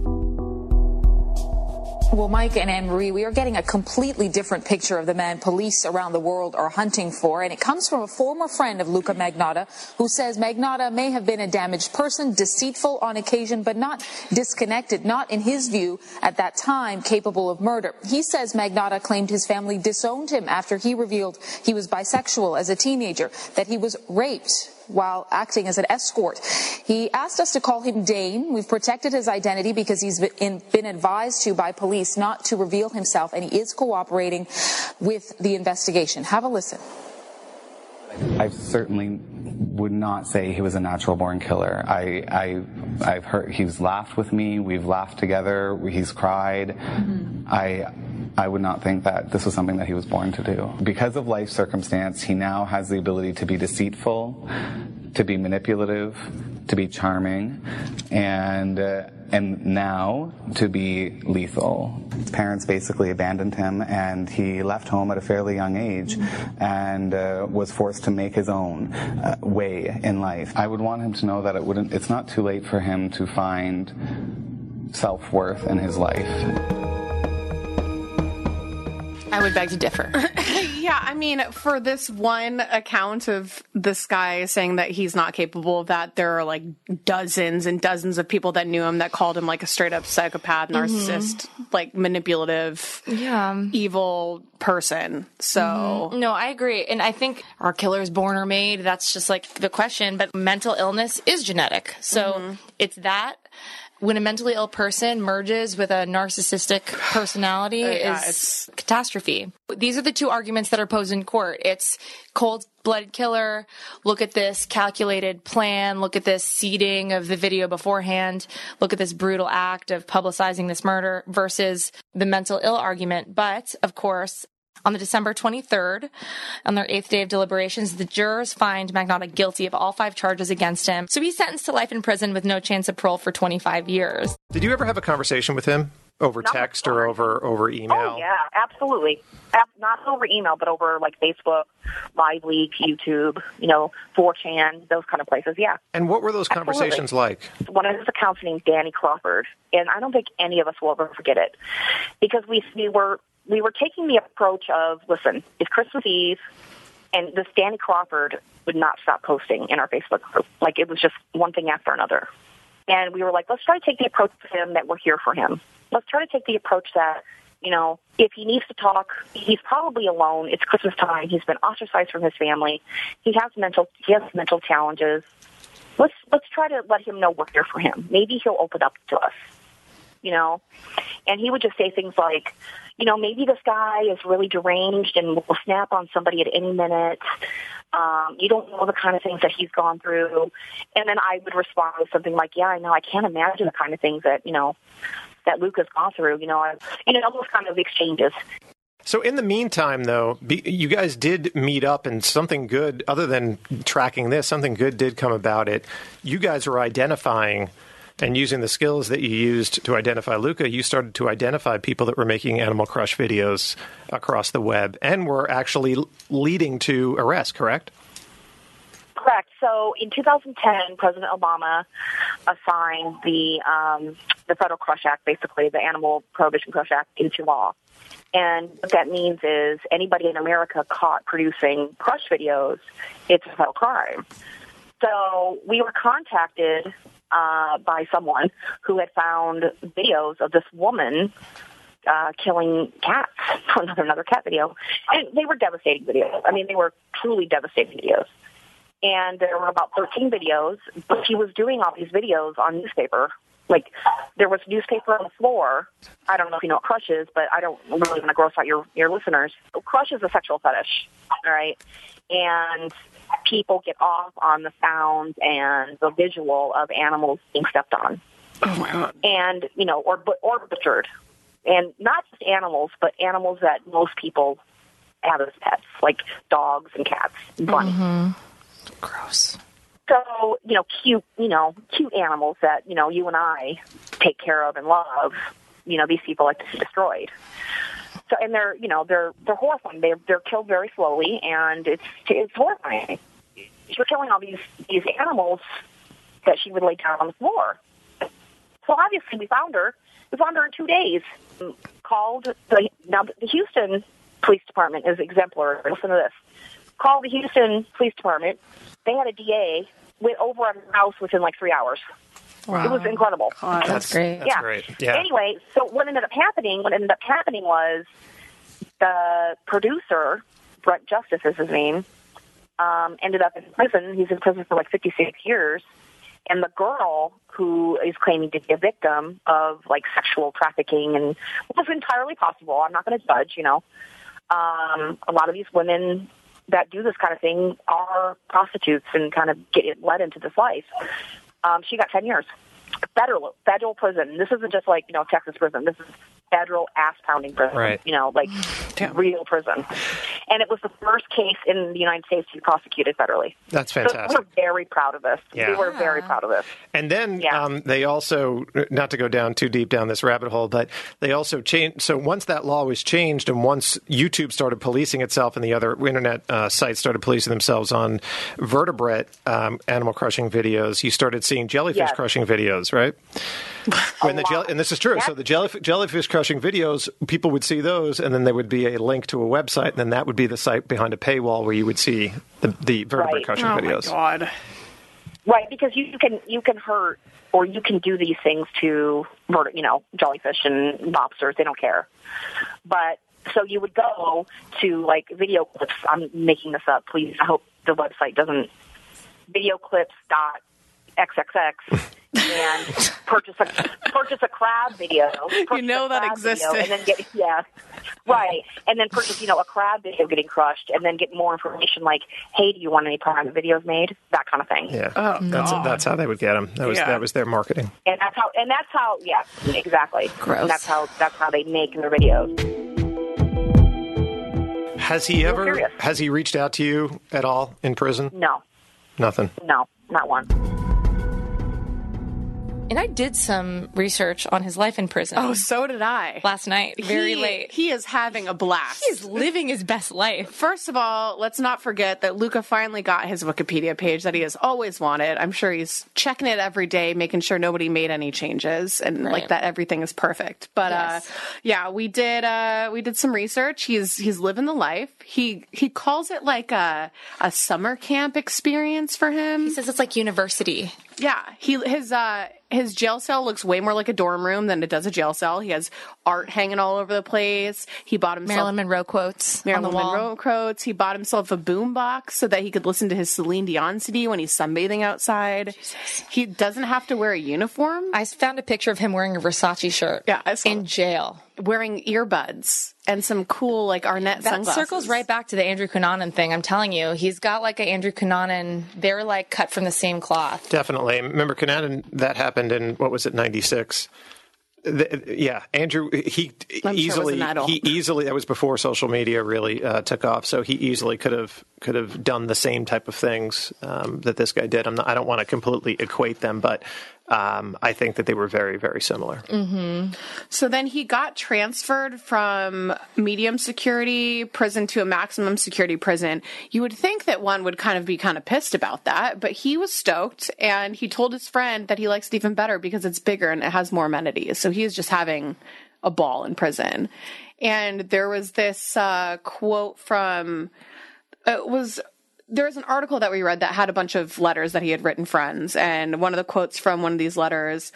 Well, Mike and Anne Marie, we are getting a completely different picture of the man police around the world are hunting for, and it comes from a former friend of Luka Magnotta who says Magnotta may have been a damaged person, deceitful on occasion, but not disconnected, not in his view at that time capable of murder. He says Magnotta claimed his family disowned him after he revealed he was bisexual as a teenager, that he was raped while acting as an escort. He asked us to call him Dane. We've protected his identity because he's been, been advised to by police not to reveal himself, and he is cooperating with the investigation. Have a listen. I certainly would not say he was a natural born killer. I, I, I've heard he's laughed with me. We've laughed together. He's cried. Mm-hmm. I, I would not think that this was something that he was born to do. Because of life circumstance, he now has the ability to be deceitful, to be manipulative, to be charming, and uh, and now to be lethal. His parents basically abandoned him, and he left home at a fairly young age, and uh, was forced to make his own uh, way in life. I would want him to know that it wouldn't. It's not too late for him to find self worth in his life. I would beg to differ. yeah, I mean, for this one account of this guy saying that he's not capable of that, there are like dozens and dozens of people that knew him that called him like a straight up psychopath, narcissist, mm-hmm. like manipulative, yeah, evil person. So, mm-hmm. no, I agree. And I think are killers born or made? That's just like the question. But mental illness is genetic. So mm-hmm. it's that when a mentally ill person merges with a narcissistic personality uh, yeah, is it's... catastrophe. These are the two arguments that are posed in court. It's cold blooded killer. Look at this calculated plan. Look at this seeding of the video beforehand. Look at this brutal act of publicizing this murder versus the mental ill argument. But of course, on the December 23rd, on their eighth day of deliberations, the jurors find Magnotta guilty of all five charges against him. So he's sentenced to life in prison with no chance of parole for 25 years. Did you ever have a conversation with him? Over Not text or over over email? Oh yeah, absolutely. Not over email, but over like Facebook, Live Leak, YouTube, you know, 4chan, those kind of places. Yeah. And what were those conversations absolutely. like? One of his accounts named Danny Crawford, and I don't think any of us will ever forget it because we we were we were taking the approach of, listen, it's Christmas Eve, and this Danny Crawford would not stop posting in our Facebook group. Like it was just one thing after another. And we were like, let's try to take the approach to him that we're here for him. Let's try to take the approach that, you know, if he needs to talk, he's probably alone. It's Christmas time. He's been ostracized from his family. He has mental, he has mental challenges. let's let's try to let him know we're here for him. Maybe he'll open up to us, you know. And he would just say things like, you know, maybe this guy is really deranged and will snap on somebody at any minute. Um, you don't know the kind of things that he's gone through. And then I would respond with something like, yeah, I know. I can't imagine the kind of things that, you know, that Luke has gone through. You know, I, you know, those kind of exchanges. So in the meantime, though, be, you guys did meet up, and something good, other than tracking this, something good did come about it. You guys were identifying and using the skills that you used to identify Luka. You started to identify people that were making Animal Crush videos across the web, and were actually leading to arrest. Correct? Correct. So in 2010, President Obama assigned the um, the Federal Crush Act, basically the Animal Prohibition Crush Act, into law. And what that means is anybody in America caught producing crush videos, it's a federal crime. So we were contacted uh, by someone who had found videos of this woman uh, killing cats another another cat video, and they were devastating videos. I mean, they were truly devastating videos. And there were about 13 videos, but she was doing all these videos on newspaper like there was newspaper on the floor. I don't know if you know what crush is, but I don't really want to gross out your your listeners. Crush is a sexual fetish, all right, and people get off on the sound and the visual of animals being stepped on. Oh my god! And you know, or or butchered, and not just animals, but animals that most people have as pets, like dogs and cats, and bunnies. Mm-hmm. Gross. So, you know, cute, you know, cute animals that, you know, you and I take care of and love, you know, these people like to see destroyed. So, and they're, you know, they're, they're horrifying. They're, they're killed very slowly and it's, it's horrifying. She's killing all these, these animals that she would lay down on the floor. So obviously we found her. We found her in two days. Called the, now the Houston Police Department is exemplary. Listen to this. Called the Houston Police Department. They had a DA went over on her house within like three hours. Wow. It was incredible. God, that's, great. That's yeah. great. Yeah. Anyway, so what ended up happening? What ended up happening was the producer, Brent Justice is his name, um, ended up in prison. He's in prison for like 56 years. And the girl who is claiming to be a victim of like sexual trafficking and was entirely possible. I'm not going to judge, you know. Um, a lot of these women that do this kind of thing are prostitutes and kind of get led into this life. Um, she got 10 years. Federal, federal prison. This isn't just like, you know, Texas prison. This is federal ass pounding prison. Right. You know, like real prison. And it was the first case in the United States to be prosecuted federally. That's So fantastic. we're very proud of this. Yeah. We were very proud of this. And then um, they also, not to go down too deep down this rabbit hole, but they also changed. So once that law was changed, and once YouTube started policing itself, and the other internet uh, sites started policing themselves on vertebrate um, animal crushing videos, you started seeing jellyfish Yes. crushing videos, right? When the jell- and this is true. So the jellyf- jellyfish crushing videos, people would see those, and then there would be a link to a website, and then that would be the site behind a paywall where you would see the, the vertebrate Right. crushing Oh videos. my god. Right, because you can you can hurt or you can do these things to vert- you know jellyfish and lobsters. They don't care. But so you would go to like video clips. I'm making this up. Please, I hope the website doesn't. video clips dot xxx and purchase a purchase a crab video. You know that crab video, existed. and then get yeah, right, and then purchase you know a crab video getting crushed, and then get more information like, hey, do you want any private videos made? That kind of thing. Yeah, Oh, that's God. that's how they would get them. That was Yeah. that was their marketing. and that's how and that's how yeah exactly Gross. And that's how that's how they make their videos Has he ever curious. has he reached out to you at all in prison? no Nothing. no not one And I did some research on his life in prison. Oh, so did I. last night, very He- late. He is having a blast. He is living his best life. First of all, let's not forget that Luka finally got his Wikipedia page that he has always wanted. I'm sure he's checking it every day, making sure nobody made any changes and like that everything is perfect. But Yes. uh yeah, we did uh we did some research. He's he's living the life. He he calls it like a a summer camp experience for him. He says it's like university. Yeah, he his uh his jail cell looks way more like a dorm room than it does a jail cell. He has art hanging all over the place. He bought himself Marilyn Monroe quotes Marilyn on the wall. Monroe quotes. He bought himself a boombox so that he could listen to his Celine Dion CD when he's sunbathing outside. He doesn't have to wear a uniform. I found a picture of him wearing a Versace shirt. Yeah, I saw in jail. wearing earbuds and some cool like Arnette That sunglasses. circles right back to the Andrew Cunanan thing. I'm telling you, he's got like a Andrew Cunanan. They're like cut from the same cloth. Definitely. Remember, Cunanan, that happened in, what was it, 96? The, yeah, Andrew, he I'm sure easily, idol. he easily, that was before social media really uh, took off. So he easily could have, could have done the same type of things um, that this guy did. I'm not, I don't want to completely equate them, but um, I think that they were very, very similar. Mm-hmm. So then he got transferred from medium security prison to a maximum security prison. You would think that one would kind of be kind of pissed about that, but he was stoked and he told his friend that he likes it even better because it's bigger and it has more amenities. So he is just having a ball in prison. And there was this uh, quote from it was there was an article that we read that had a bunch of letters that he had written friends. And one of the quotes from one of these letters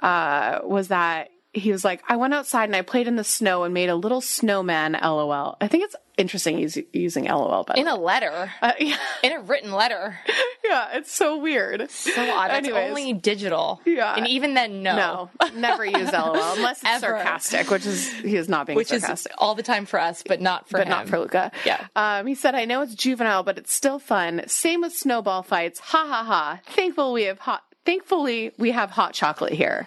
uh, was that he was like i went outside and i played in the snow and made a little snowman lol i think it's interesting he's using lol but In a letter, uh, yeah, in a written letter. yeah it's so weird So odd. It's only digital. Yeah. And even then, no. no never use lol unless it's Ever. sarcastic which is he is not being Which is sarcastic all the time for us, but not for but him. not for Luka. Yeah. Um, he said, "I know it's juvenile, but it's still fun. Same with snowball fights. Ha ha ha. Thankful we have hot. Thankfully, we have hot chocolate here.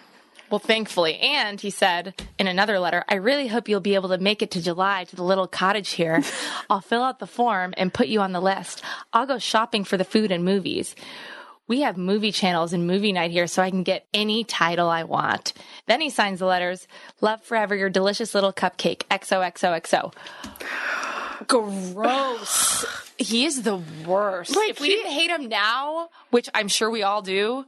Well, thankfully. And he said in another letter, I really hope you'll be able to make it to July to the little cottage here. I'll fill out the form and put you on the list. I'll go shopping for the food and movies. We have movie channels and movie night here, so I can get any title I want. Then he signs the letters Love forever, your delicious little cupcake. XOXOXO. Gross. he is the worst. Like, if we he- didn't hate him now, which I'm sure we all do,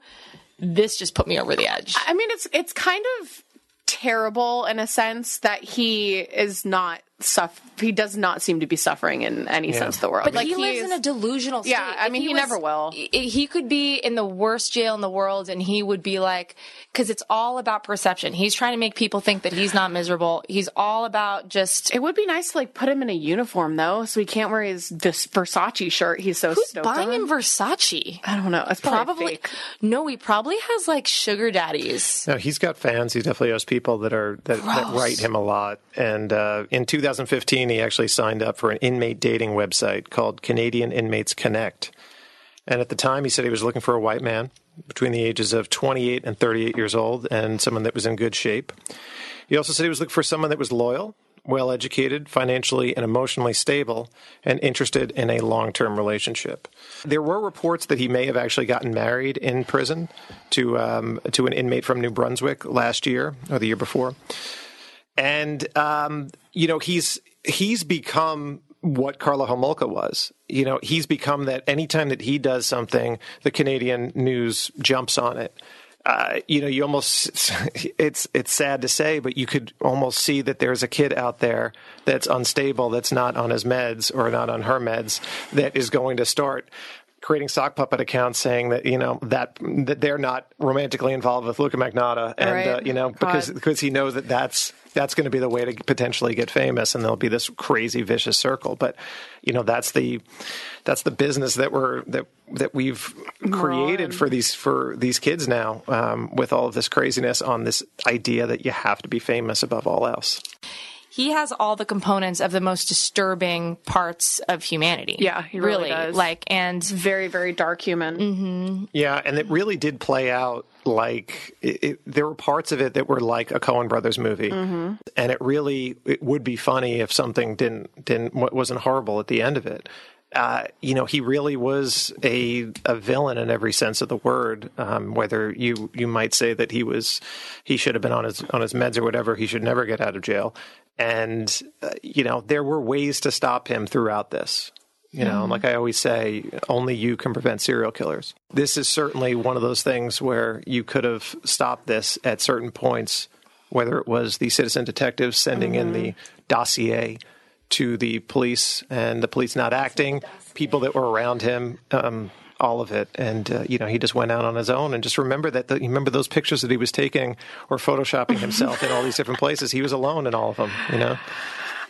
this just put me over the edge. I mean, it's it's kind of terrible in a sense that he is not suff. He does not seem to be suffering in any sense of the world. But like he lives in a delusional state. Yeah, I If mean, he was- never will. He could be in the worst jail in the world, and he would be like, because it's all about perception. He's trying to make people think that he's not miserable. He's all about just. It would be nice to like put him in a uniform though, so he can't wear his this Versace shirt. He's so Who's stoked buying on. him Versace? I don't know. It's probably, Probably. fake. No, he probably has like sugar daddies. No, he's got fans. He definitely has people that are that, that write him a lot. And uh, in 2015, he actually signed up for an inmate dating website called Canadian Inmates Connect. And at the time, he said he was looking for a white man between the ages of 28 and 38 years old, and someone that was in good shape. He also said he was looking for someone that was loyal, well educated, financially and emotionally stable, and interested in a long term relationship. There were reports that he may have actually gotten married in prison to um, to an inmate from New Brunswick last year or the year before, and um, you know he's he's become what Karla Homolka was. You know, he's become that anytime that he does something, the Canadian news jumps on it. Uh, you know, you almost it's it's sad to say, but you could almost see that there's a kid out there that's unstable, that's not on his meds or not on her meds, that is going to start creating sock puppet accounts saying that you know that that they're not romantically involved with Luka Magnotta, and Right. uh, you know because God. because he knows that that's that's going to be the way to potentially get famous, and there'll be this crazy vicious circle. But you know that's the that's the business that we're that that we've created for these for these kids now um, with all of this craziness on this idea that you have to be famous above all else. He has all the components of the most disturbing parts of humanity. Yeah, he really does. Like, and very very dark human. Yeah, and it really did play out like it, it, there were parts of it that were like a Coen Brothers movie, Mm-hmm. and it really it would be funny if something didn't didn't wasn't horrible at the end of it. Uh, you know, he really was a a villain in every sense of the word. Um, whether you you might say that he was he should have been on his on his meds or whatever, he should never get out of jail. And uh, you know, there were ways to stop him throughout this. You know, like I always say, only you can prevent serial killers. This is certainly one of those things where you could have stopped this at certain points, whether it was the citizen detectives sending in the dossier to the police and the police not acting, people that were around him um, all of it, and uh, you know, he just went out on his own. And just remember that. The, remember those pictures that he was taking or photoshopping himself in all these different places. He was alone in all of them. You know.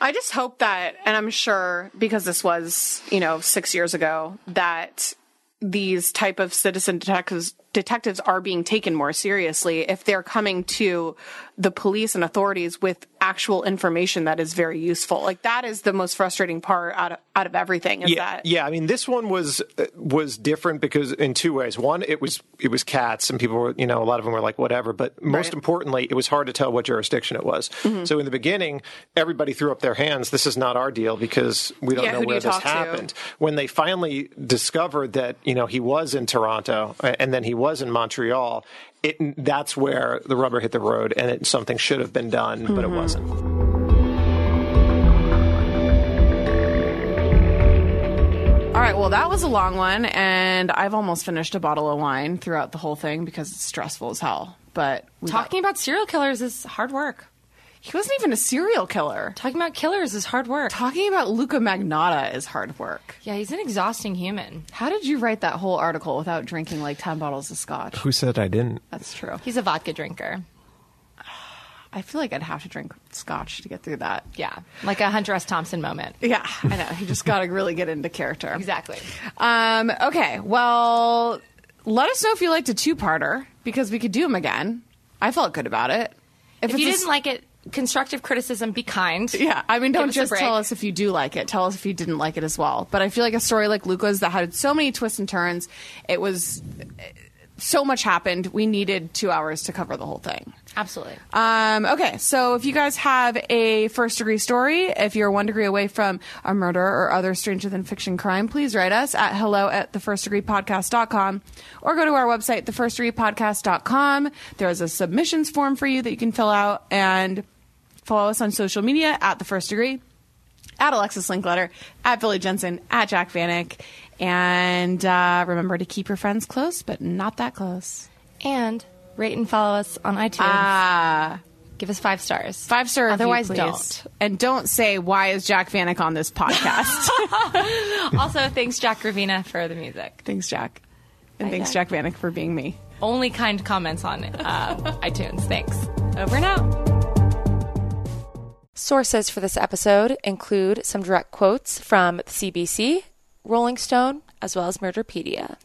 I just hope that, and I'm sure because this was, you know, six years ago, that these type of citizen detectives detectives are being taken more seriously if they're coming to the police and authorities with actual information that is very useful. Like that is the most frustrating part out of, out of everything is yeah, that yeah. I mean, this one was uh, was different because in two ways. One, it was it was cats, and people were you know a lot of them were like whatever. But most Right. importantly, it was hard to tell what jurisdiction it was. Mhm. So in the beginning, everybody threw up their hands. This is not our deal because we don't Yeah, know who do where this talk to? happened. When they finally discovered that you know he was in Toronto and then he was in Montreal. It, that's where the rubber hit the road, and it, something should have been done, but it Mhm. wasn't. All right, well, that was a long one, and I've almost finished a bottle of wine throughout the whole thing because it's stressful as hell. But we got- Talking about serial killers is hard work. He wasn't even a serial killer. Talking about killers is hard work. Talking about Luka Magnotta is hard work. Yeah, he's an exhausting human. How did you write that whole article without drinking like 10 bottles of scotch? Who said I didn't? That's true. He's a vodka drinker. I feel like I'd have to drink scotch to get through that. Yeah, like a Hunter S. Thompson moment. Yeah, I know. He just got to really get into character. Exactly. Um, okay, well, let us know if you liked a two-parter because we could do them again. I felt good about it. If, it's you didn't s- like it, constructive criticism, be kind. Yeah, I mean, don't just tell us if you do like it. Tell us if you didn't like it as well. But I feel like a story like Luka's that had so many twists and turns, it was so much happened. We needed two hours to cover the whole thing. Absolutely. Um, okay, so if you guys have a first degree story, if you're one degree away from a murder or other stranger than fiction crime, please write us at hello at thefirstdegreepodcast.com or go to our website, thefirstdegreepodcast.com. There's a submissions form for you that you can fill out and follow us on social media at the first degree, at Alexis Linkletter, at Billy Jensen, at Jac Vanek. And uh, remember to keep your friends close, but not that close. And rate and follow us on iTunes. Ah. Give us five stars. Five star review, Otherwise, please. don't. And don't say why is Jac Vanek on this podcast. also, thanks Jack Gravina for the music. thanks, Jack, and Bye, thanks, Jac Vanek, for being me. Only kind comments on uh, iTunes. Thanks. Over and out. Sources for this episode include some direct quotes from the CBC, Rolling Stone, as well as Murderpedia.